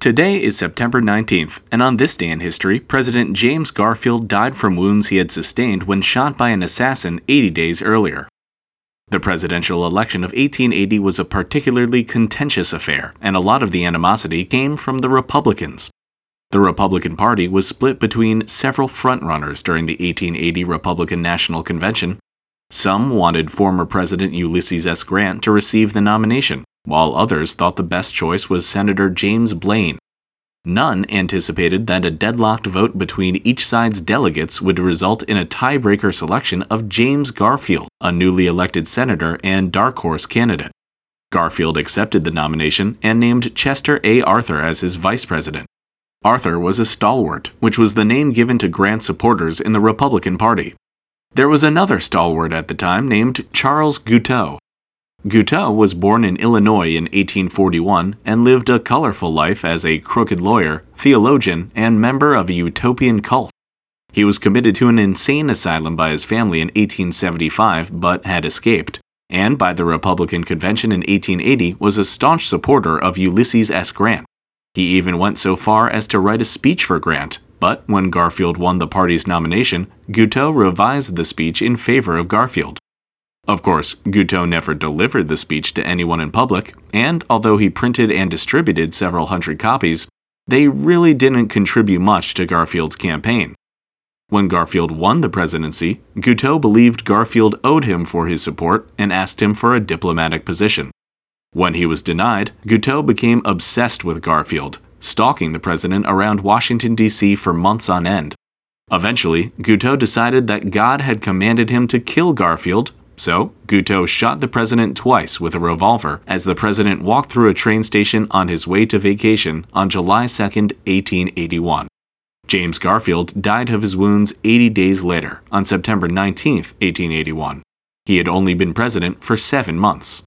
Today is September 19th, and on this day in history, President James Garfield died from wounds he had sustained when shot by an assassin 80 days earlier. The presidential election of 1880 was a particularly contentious affair, and a lot of the animosity came from the Republicans. The Republican Party was split between several frontrunners during the 1880 Republican National Convention. Some wanted former President Ulysses S. Grant to receive the nomination, while others thought the best choice was Senator James Blaine. None anticipated that a deadlocked vote between each side's delegates would result in a tiebreaker selection of James Garfield, a newly elected senator and dark horse candidate. Garfield accepted the nomination and named Chester A. Arthur as his vice president. Arthur was a stalwart, which was the name given to Grant supporters in the Republican Party. There was another stalwart at the time named Charles Guiteau, Guiteau was born in Illinois in 1841 and lived a colorful life as a crooked lawyer, theologian, and member of a utopian cult. He was committed to an insane asylum by his family in 1875 but had escaped, and by the Republican convention in 1880 was a staunch supporter of Ulysses S. Grant. He even went so far as to write a speech for Grant, but when Garfield won the party's nomination, Guiteau revised the speech in favor of Garfield. Of course, Guiteau never delivered the speech to anyone in public, and although he printed and distributed several hundred copies, they really didn't contribute much to Garfield's campaign. When Garfield won the presidency, Guiteau believed Garfield owed him for his support and asked him for a diplomatic position. When he was denied, Guiteau became obsessed with Garfield, stalking the president around Washington, D.C. for months on end. Eventually, Guiteau decided that God had commanded him to kill Garfield so, Guiteau shot the president twice with a revolver as the president walked through a train station on his way to vacation on July 2, 1881. James Garfield died of his wounds 80 days later, on September 19, 1881. He had only been president for seven months.